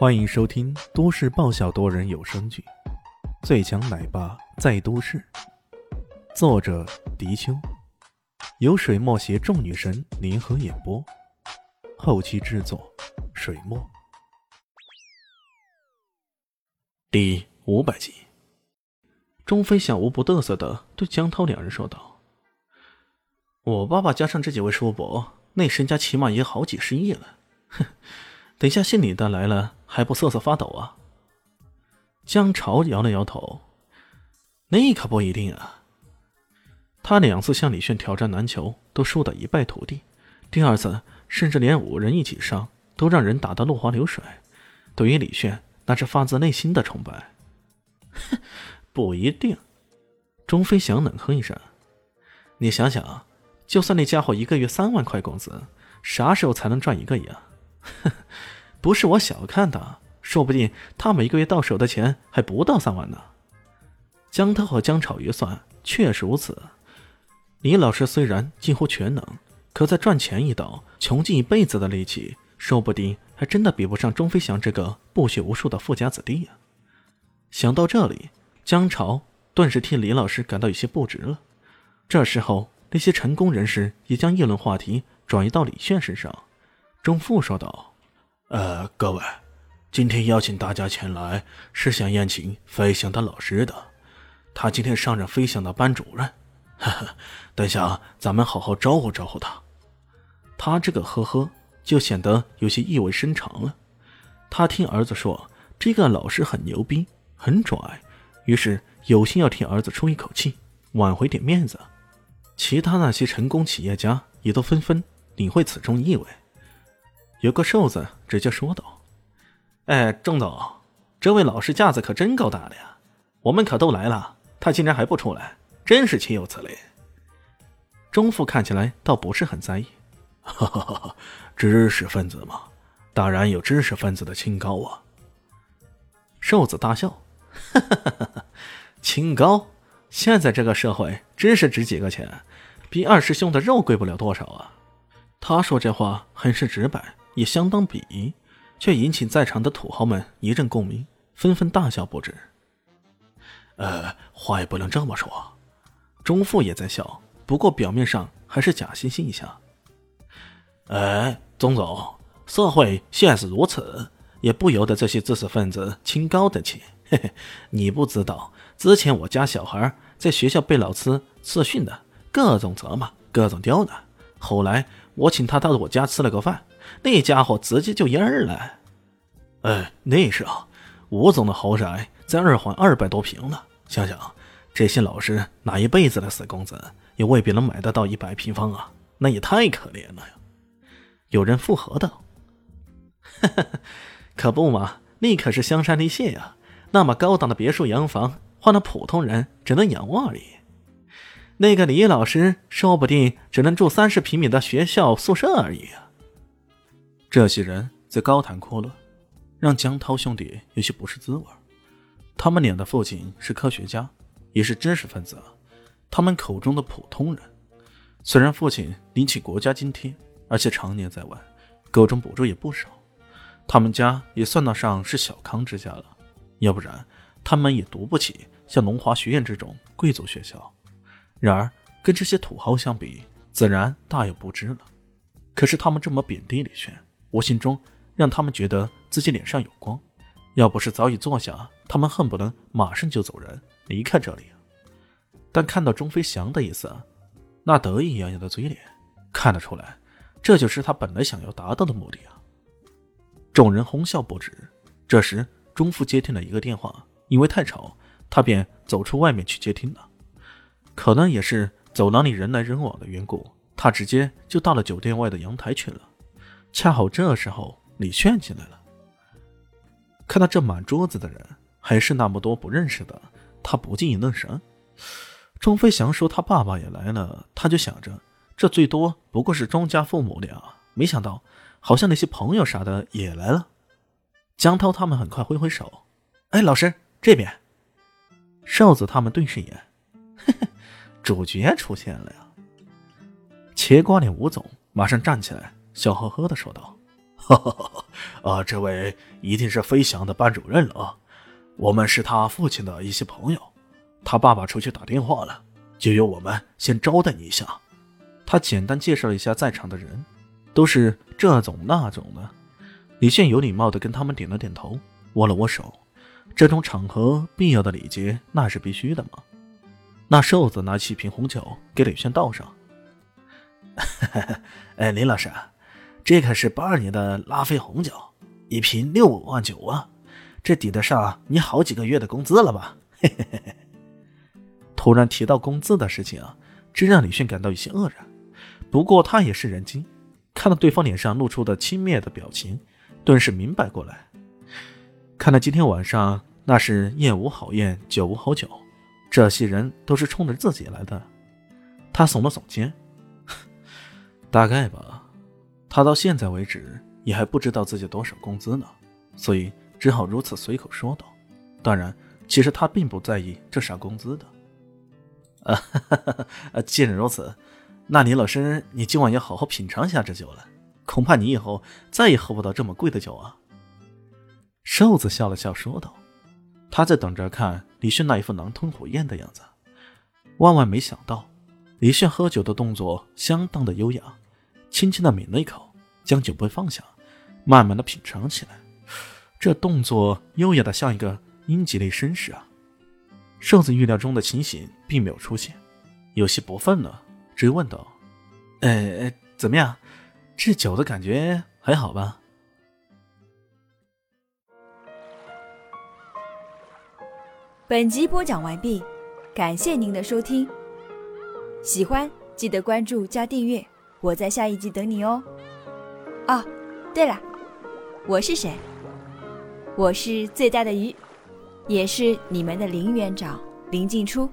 欢迎收听都市爆笑多人有声剧《最强奶爸在都市》，作者：迪秋，由水墨携众女神联合演播，后期制作：水墨。第五百集，钟飞小无不得瑟的对江涛两人说道：“我爸爸加上这几位叔伯，那身家起码也好几十亿了。哼，等下姓李的来了。”还不瑟瑟发抖啊！江潮摇了摇头，那可不一定啊。他两次向李炫挑战篮球都输得一败涂地，第二次甚至连五人一起上都让人打得落花流水。对于李炫，那是发自内心的崇拜。哼，不一定。钟飞翔冷哼一声：“你想想，就算那家伙一个月三万块工资，啥时候才能赚一个亿啊？”哼。不是我小看他，说不定他每个月到手的钱还不到三万呢。江涛和江草一算，确实如此。李老师虽然近乎全能，可在赚钱一道，穷尽一辈子的力气，说不定还真的比不上钟飞翔这个不学无术的富家子弟呀。想到这里，江潮顿时替李老师感到有些不值了。这时候，那些成功人士也将议论话题转移到李炫身上。钟富说道。呃，各位，今天邀请大家前来是想宴请飞翔的老师的。他今天上任飞翔的班主任，呵呵，等下咱们好好招呼招呼他。他这个呵呵就显得有些意味深长了。他听儿子说这个老师很牛逼，很拽，于是有心要替儿子出一口气，挽回点面子。其他那些成功企业家也都纷纷领会此中意味。有个瘦子直接说道：“哎，钟总，这位老师架子可真够大的呀！我们可都来了，他竟然还不出来，真是岂有此理！”钟父看起来倒不是很在意：“哈哈哈，知识分子嘛，当然有知识分子的清高啊。”瘦子大笑：“哈哈哈哈清高？现在这个社会，知识值几个钱？比二师兄的肉贵不了多少啊！”他说这话很是直白。也相当鄙夷，却引起在场的土豪们一阵共鸣，纷纷大笑不止。呃，话也不能这么说。钟父也在笑，不过表面上还是假惺惺一下。哎，钟总，社会现实如此，也不由得这些知识分子清高的起。嘿嘿，你不知道，之前我家小孩在学校被老师斥训的，各种责骂，各种刁难。后来我请他到我家吃了个饭。那家伙直接就蔫儿了。哎，那是啊，吴总的豪宅在二环二百多平呢。想想这些老师哪一辈子的死工资，也未必能买得到一百平方啊，那也太可怜了呀。有人附和道：“ 可不嘛，那可是香山丽榭呀，那么高档的别墅洋房，换了普通人只能仰望而已。那个李老师，说不定只能住三十平米的学校宿舍而已啊。”这些人在高谈阔论，让江涛兄弟有些不是滋味。他们俩的父亲是科学家，也是知识分子，他们口中的普通人。虽然父亲领取国家津贴，而且常年在外，各种补助也不少，他们家也算得上是小康之家了。要不然，他们也读不起像龙华学院这种贵族学校。然而，跟这些土豪相比，自然大有不知了。可是他们这么贬低李轩。无形中让他们觉得自己脸上有光，要不是早已坐下，他们恨不得马上就走人离开这里。但看到钟飞翔的意思，那得意洋洋的嘴脸，看得出来，这就是他本来想要达到的目的啊！众人哄笑不止。这时，钟父接听了一个电话，因为太吵，他便走出外面去接听了。可能也是走廊里人来人往的缘故，他直接就到了酒店外的阳台去了。恰好这时候，李炫进来了。看到这满桌子的人，还是那么多不认识的，他不禁一愣神。钟飞翔说他爸爸也来了，他就想着，这最多不过是钟家父母俩，没想到好像那些朋友啥的也来了。江涛他们很快挥挥手：“哎，老师这边。”瘦子他们对视一眼，主角出现了呀！茄瓜脸吴总马上站起来。笑呵呵的说道：“啊，这位一定是飞翔的班主任了啊！我们是他父亲的一些朋友，他爸爸出去打电话了，就由我们先招待你一下。他简单介绍了一下在场的人，都是这种那种的。李现有礼貌的跟他们点了点头，握了握手。这种场合必要的礼节那是必须的嘛。那瘦子拿起一瓶红酒给李炫倒上。哎，林老师，这可是八二年的拉菲红酒，一瓶六万九啊，这抵得上你好几个月的工资了吧？嘿嘿嘿嘿。突然提到工资的事情啊，这让李炫感到有些愕然。不过他也是人精，看到对方脸上露出的轻蔑的表情，顿时明白过来。看来今天晚上那是宴无好宴，酒无好酒，这些人都是冲着自己来的。他耸了耸肩，大概吧。他到现在为止也还不知道自己多少工资呢，所以只好如此随口说道。当然，其实他并不在意这啥工资的。啊，既然如此。那李老师，你今晚要好好品尝一下这酒了，恐怕你以后再也喝不到这么贵的酒啊。瘦子笑了笑说道：“他在等着看李炫那一副狼吞虎咽的样子。”万万没想到，李炫喝酒的动作相当的优雅，轻轻的抿了一口，将酒杯放下，慢慢的品尝起来。这动作优雅的像一个英吉利绅士啊！瘦子预料中的情形并没有出现，有些不忿了。追问道：“呃，怎么样？这酒的感觉还好吧？”本集播讲完毕，感谢您的收听。喜欢记得关注加订阅，我在下一集等你哦。哦，对了，我是谁？我是最大的鱼，也是你们的林园长林静初。